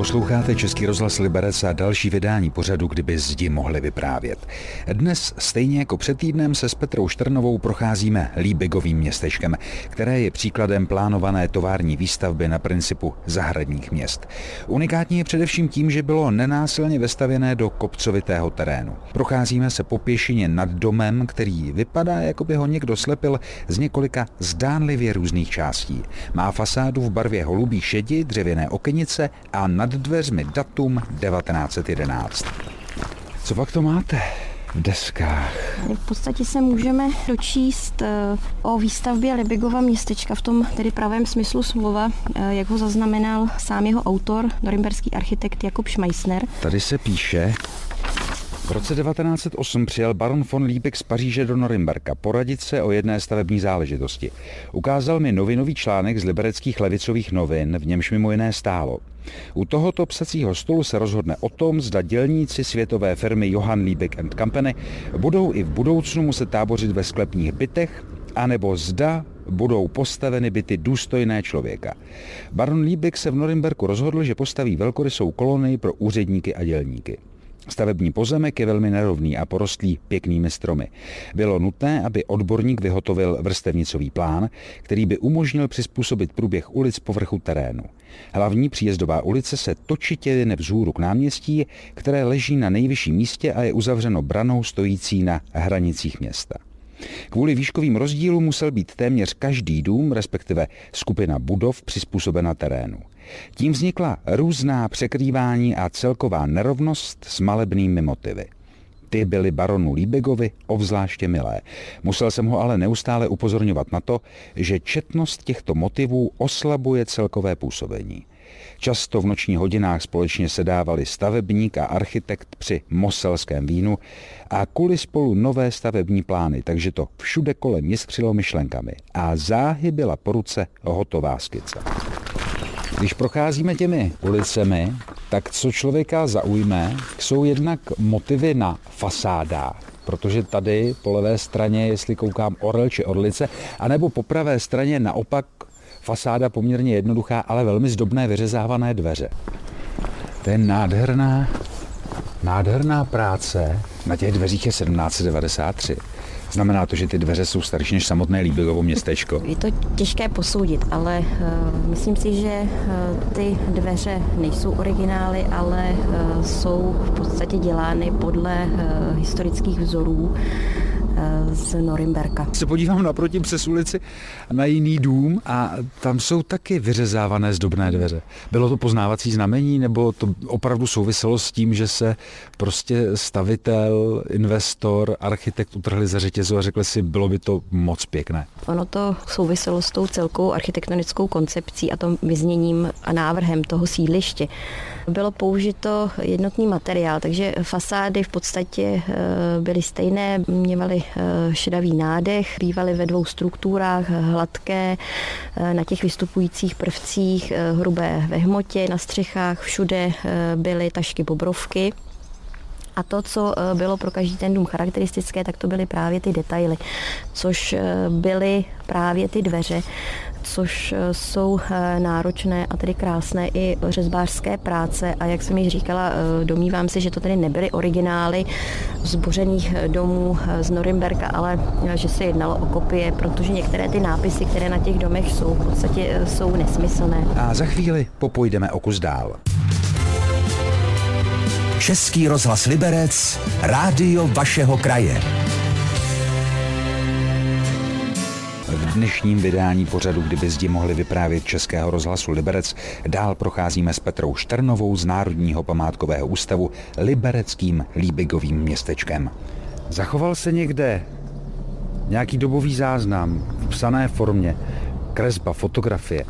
Posloucháte Český rozhlas Liberec a další vydání pořadu, kdyby zdi mohli vyprávět. Dnes, stejně jako před týdnem, se s Petrou Štrnovou procházíme Líbigovým městečkem, které je příkladem plánované tovární výstavby na principu zahradních měst. Unikátní je především tím, že bylo nenásilně vestavěné do kopcovitého terénu. Procházíme se po pěšině nad domem, který vypadá, jako by ho někdo slepil z několika zdánlivě různých částí. Má fasádu v barvě holubí šedi, dřevěné okenice a nad dveřmi datum 1911. Co pak to máte? v deskách. V podstatě se můžeme dočíst eh, o výstavbě Libigova městečka v tom tedy pravém smyslu slova, eh, jak ho zaznamenal sám jeho autor, norimberský architekt Jakub Schmeissner. Tady se píše, v roce 1908 přijel baron von Liebig z Paříže do Norimberka poradit se o jedné stavební záležitosti. Ukázal mi novinový článek z libereckých levicových novin, v němž mimo jiné stálo. U tohoto psacího stolu se rozhodne o tom, zda dělníci světové firmy Johann Liebig and Company budou i v budoucnu muset tábořit ve sklepních bytech, anebo zda budou postaveny byty důstojné člověka. Baron Liebig se v Norimberku rozhodl, že postaví velkorysou kolonii pro úředníky a dělníky. Stavební pozemek je velmi nerovný a porostlý pěknými stromy. Bylo nutné, aby odborník vyhotovil vrstevnicový plán, který by umožnil přizpůsobit průběh ulic povrchu terénu. Hlavní příjezdová ulice se točitě jene vzhůru k náměstí, které leží na nejvyšším místě a je uzavřeno branou stojící na hranicích města. Kvůli výškovým rozdílům musel být téměř každý dům, respektive skupina budov, přizpůsobena terénu. Tím vznikla různá překrývání a celková nerovnost s malebnými motivy. Ty byly baronu Líbegovi obzvláště milé. Musel jsem ho ale neustále upozorňovat na to, že četnost těchto motivů oslabuje celkové působení. Často v nočních hodinách společně sedávali stavebník a architekt při moselském vínu a kuli spolu nové stavební plány, takže to všude kolem jiskřilo myšlenkami a záhy byla po ruce hotová skice. Když procházíme těmi ulicemi, tak co člověka zaujme, jsou jednak motivy na fasádách, protože tady po levé straně, jestli koukám orel či orlice, anebo po pravé straně naopak fasáda poměrně jednoduchá, ale velmi zdobné vyřezávané dveře. To je nádherná, nádherná práce. Na těch dveřích je 1793. Znamená to, že ty dveře jsou starší než samotné Líbigovo městečko? Je to těžké posoudit, ale uh, myslím si, že uh, ty dveře nejsou originály, ale uh, jsou v podstatě dělány podle historických vzorů z Norimberka. Se podívám naproti přes ulici na jiný dům a tam jsou taky vyřezávané zdobné dveře. Bylo to poznávací znamení nebo to opravdu souviselo s tím, že se prostě stavitel, investor, architekt utrhli ze řetězu a řekli si, bylo by to moc pěkné? Ono to souviselo s tou celkou architektonickou koncepcí a tom vyzněním a návrhem toho sídliště. Bylo použito jednotný materiál, takže fasády v podstatě eh, byly stejné, měvaly Eh, šedavý nádech, bývaly ve dvou strukturách, hladké, eh, na těch vystupujících prvcích, eh, hrubé ve hmotě, na střechách, všude byly tašky bobrovky. A to, co bylo pro každý ten dům charakteristické, tak to byly právě ty detaily, což byly právě ty dveře, což eh, jsou eh, náročné a tedy krásné i řezbářské práce a jak jsem již říkala, eh, domnívám se, že to tedy nebyly originály zbořených domů z Norimberka, ale že se jednalo o kopie, protože některé ty nápisy, které na těch domech jsou, v podstatě jsou nesmyslné. A za chvíli popojdeme o kus dál. Český rozhlas Liberec, rádio vašeho kraje. V dnešním vydání pořadu, kdyby zdi mohli vyprávět Českého rozhlasu Liberec, dál procházíme s Petrou Šternovou z Národního památkového ústavu Libereckým Líbigovým městečkem. Zachoval se někde nějaký dobový záznam v psané formě, kresba, fotografie.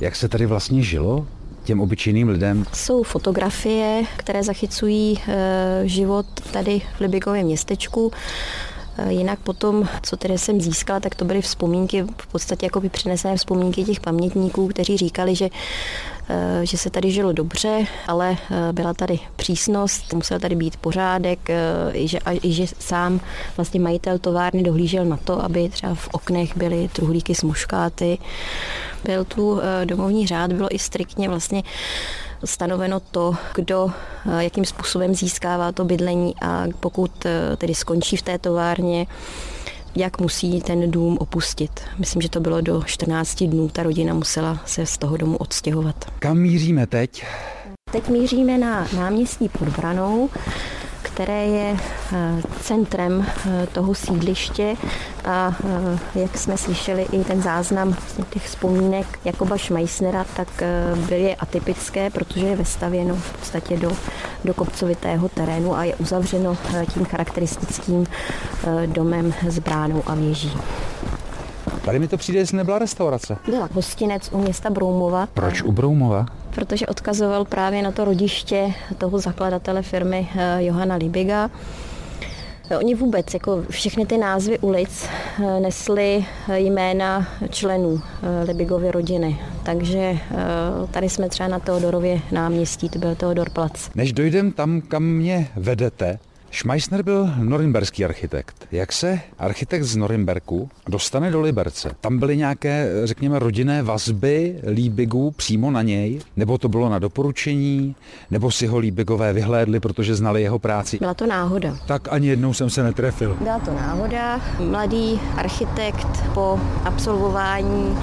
Jak se tady vlastně žilo? těm obyčejným lidem? Jsou fotografie, které zachycují e, život tady v Libigovém městečku. Eh, jinak potom, co tedy jsem získala, tak to byly vzpomínky, v podstatě jako by přinesené vzpomínky těch pamětníků, kteří říkali, že eh, že se tady žilo dobře, ale eh, byla tady přísnost, musel tady být pořádek, i že, i že sám vlastně majitel továrny dohlížel na to, aby třeba v oknech byly truhlíky s muškáty. Byl tu domovní řád, bylo i striktně vlastně stanoveno to, kdo jakým způsobem získává to bydlení a pokud tedy skončí v té továrně, jak musí ten dům opustit. Myslím, že to bylo do 14 dnů, ta rodina musela se z toho domu odstěhovat. Kam míříme teď? Teď míříme na náměstí pod Branou, které je eh, centrem eh, toho sídliště a eh, jak jsme slyšeli i ten záznam těch vzpomínek Jakoba Šmajsnera, tak byly atypické, protože je vestavěno v podstatě do, do kopcovitého terénu a je uzavřeno tím charakteristickým domem s bránou a věží. Tady mi to přijde, jestli nebyla restaurace. Byla hostinec u města Broumova. Proč u Broumova? Protože odkazoval právě na to rodiště toho zakladatele firmy eh, Johana Libiga. Oni vůbec, jako všechny ty názvy ulic, eh, nesly jména členů eh, Libigovy rodiny. Takže tady jsme třeba na Teodorově náměstí, to byl Teodor Plac. Než dojdem tam, kam mě vedete, Schmeissner byl norimberský architekt. Jak se architekt z Norimberku dostane do Liberce? Tam byly nějaké, řekněme, rodinné vazby Líbigů přímo na něj? Nebo to bylo na doporučení? Nebo si ho Líbigové vyhlédli, protože znali jeho práci? Byla to náhoda. Tak ani jednou jsem se netrefil. Byla to náhoda. Mladý architekt po absolvování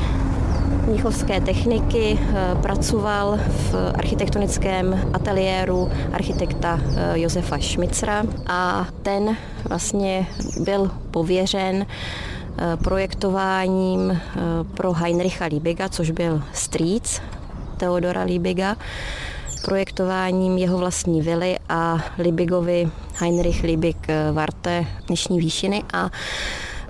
Mnichovské techniky, eh, pracoval v architektonickém ateliéru architekta eh, Josefa Šmicra. A ten vlastně byl pověřen eh, projektováním pro Heinricha Liebiga, což byl strýc Teodora Liebiga, projektováním jeho vlastní vily a Liebigovi Heinrich Liebig Varte dnešní výšiny. A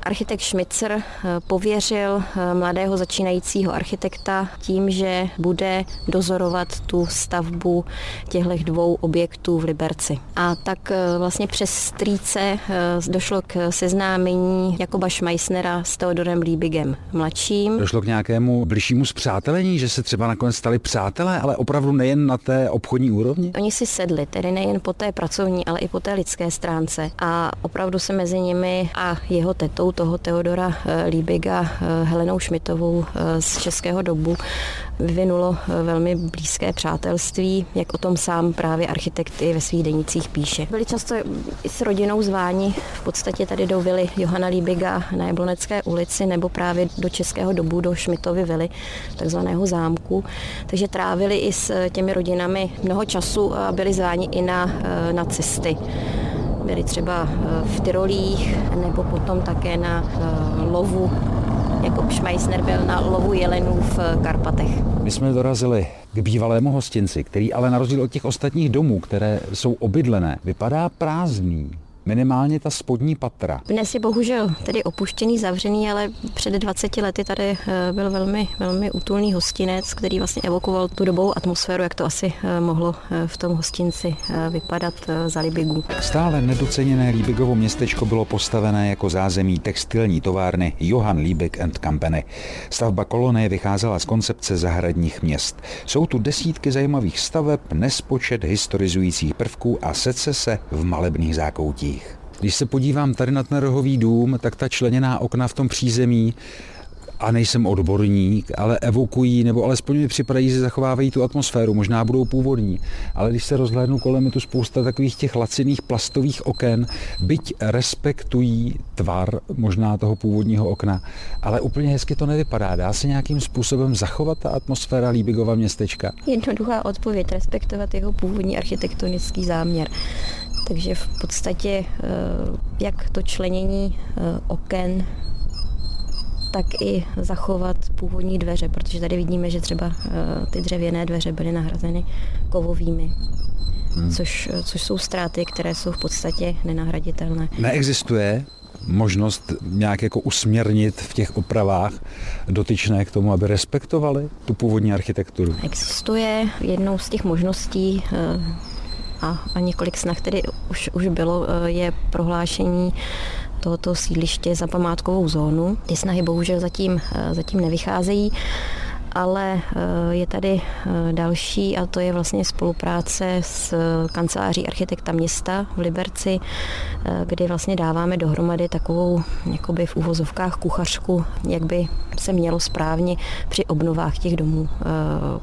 Architekt Schmitzer eh, pověřil eh, mladého začínajícího architekta tím, že bude dozorovat tu stavbu těchto dvou objektů v Liberci. A tak eh, vlastně přes strýce došlo k seznámení Jakoba Schmeissnera s Teodorem Liebigem mladším. Došlo k nějakému bližšímu zpřátelení, že se třeba nakonec stali přátelé, ale opravdu nejen na té obchodní úrovni? Oni si sedli, tedy nejen po té pracovní, ale i po té lidské stránce. A opravdu se mezi nimi a jeho tetou toho Teodora eh, Líbiga eh, Helenou Šmitovou eh, z Českého dobu vyvinulo velmi blízké přátelství, jak o tom sám právě architekty ve svých denicích píše. Byli často i s rodinou zváni v podstatě tady do vily Johana Líbiga na Jablonecké ulici nebo právě do Českého dobu, do Šmitovy vily, takzvaného zámku. Takže trávili i s těmi rodinami mnoho času a byli zváni i na, na cesty byli třeba eh, v Tyrolích nebo potom také na eh, lovu jako Schmeissner byl na lovu jelenů v Karpatech. My jsme dorazili k bývalému hostinci, který ale na rozdíl od těch ostatních domů, které jsou obydlené, vypadá prázdný minimálně ta spodní patra. Dnes je bohužel tedy opuštěný, zavřený, ale před 20 lety tady eh, byl velmi, velmi útulný hostinec, který vlastně evokoval tu dobou atmosféru, jak to asi eh, mohlo eh, v tom hostinci vypadat za Libigu. Stále nedoceněné Libigovo městečko bylo postavené jako zázemí textilní továrny Johann Liebig and Company. Stavba kolonie vycházela z koncepce zahradních měst. Jsou tu desítky zajímavých staveb, nespočet historizujících prvků a secese v malebných zákoutích dveřích. Když se podívám tady na ten rohový dům, tak ta členěná okna v tom přízemí a nejsem odborník, ale evokují, nebo alespoň mi připadají, že zachovávají tu atmosféru, možná budou původní. Ale když se rozhlédnu kolem, je tu spousta takových těch laciných plastových oken, byť respektují tvar možná toho původního okna, ale úplně hezky to nevypadá. Dá se nějakým způsobem zachovat ta atmosféra Líbigova městečka? Jednoduchá odpověď, respektovat jeho původní architektonický záměr. Takže v podstatě eh, jak to členění eh, oken, tak i zachovat původní dveře, protože tady vidíme, že třeba eh, ty dřevěné dveře byly nahrazeny kovovými. Hmm. Což, což jsou ztráty, které jsou v podstatě nenahraditelné. Neexistuje možnost nějak jako usměrnit v těch opravách dotyčné k tomu, aby respektovali tu původní architekturu? Existuje jednou z těch možností a, a několik snah tedy už, už bylo, e, je prohlášení tohoto sídliště za památkovou zónu. Ty snahy bohužel zatím, e, zatím nevycházejí ale je tady další a to je vlastně spolupráce s kanceláří architekta města v Liberci, kdy vlastně dáváme dohromady takovou jakoby v úvozovkách kuchařku, jak by se mělo správně při obnovách těch domů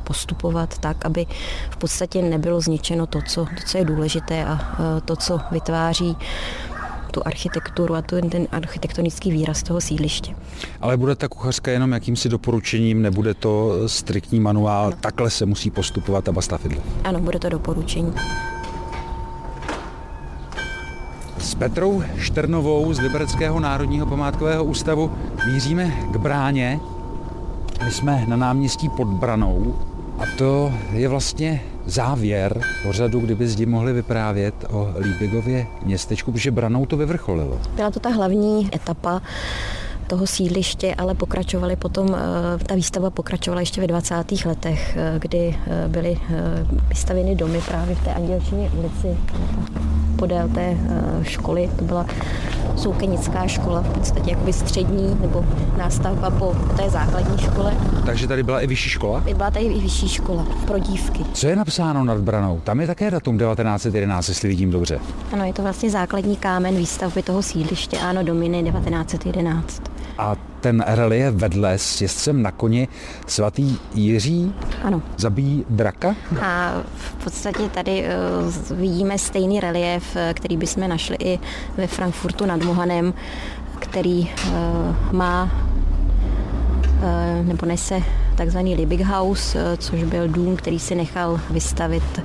postupovat tak, aby v podstatě nebylo zničeno to, co, to, co je důležité a to, co vytváří tu architekturu a ten, ten architektonický výraz toho sídliště. Ale bude ta kuchařka jenom jakýmsi doporučením, nebude to striktní manuál, ano. takhle se musí postupovat a basta fidle. Ano, bude to doporučení. S Petrou Šternovou z Libereckého národního památkového ústavu míříme k bráně. My jsme na náměstí pod Branou a to je vlastně závěr pořadu, kdyby zdi mohli vyprávět o Líbigově městečku, protože Branou to vyvrcholilo. Byla to ta hlavní etapa toho sídliště, ale pokračovali potom, eh, ta výstava pokračovala ještě ve 20. letech, eh, kdy eh, byly vystavěny domy právě v té Andělčině ulici podél té školy. To byla soukenická škola, v podstatě jakoby střední nebo nástavba po té základní škole. Takže tady byla i vyšší škola? Byla tady i vyšší škola pro dívky. Co je napsáno nad branou? Tam je také datum 1911, jestli vidím dobře. Ano, je to vlastně základní kámen výstavby toho sídliště, ano, Dominy 1911 a ten relief vedle s jezdcem na koni svatý Jiří ano. zabíjí draka? A v podstatě tady uh, vidíme stejný relief, eh, který bychom našli i ve Frankfurtu nad Mohanem, který uh, má uh, nebo nese takzvaný Liebig House, což byl dům, který si nechal vystavit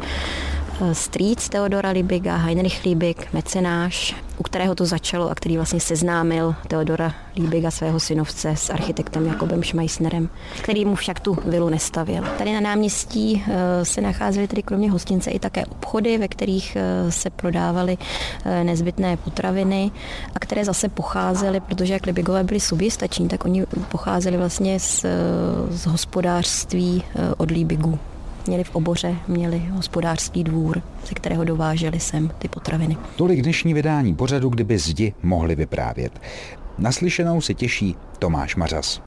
strýc Teodora Liebiga, Heinrich Liebig, mecenáš, u kterého to začalo a který vlastně seznámil Teodora Liebiga, svého synovce, s architektem Jakobem Schmeissnerem, který mu však tu vilu nestavil. Tady na náměstí eh, se nacházely tedy kromě hostince i také obchody, ve kterých eh, se prodávaly eh, nezbytné potraviny a které zase pocházely, protože jak Libigové byli soběstační, tak oni pocházeli vlastně z, z hospodářství od Liebigů měli v oboře, měli hospodářský dvůr, ze kterého dováželi sem ty potraviny. Tolik dnešní vydání pořadu, kdyby zdi mohli vyprávět. Naslyšenou se těší Tomáš Mařas.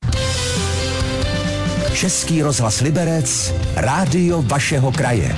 Český rozhlas Liberec, rádio vašeho kraje.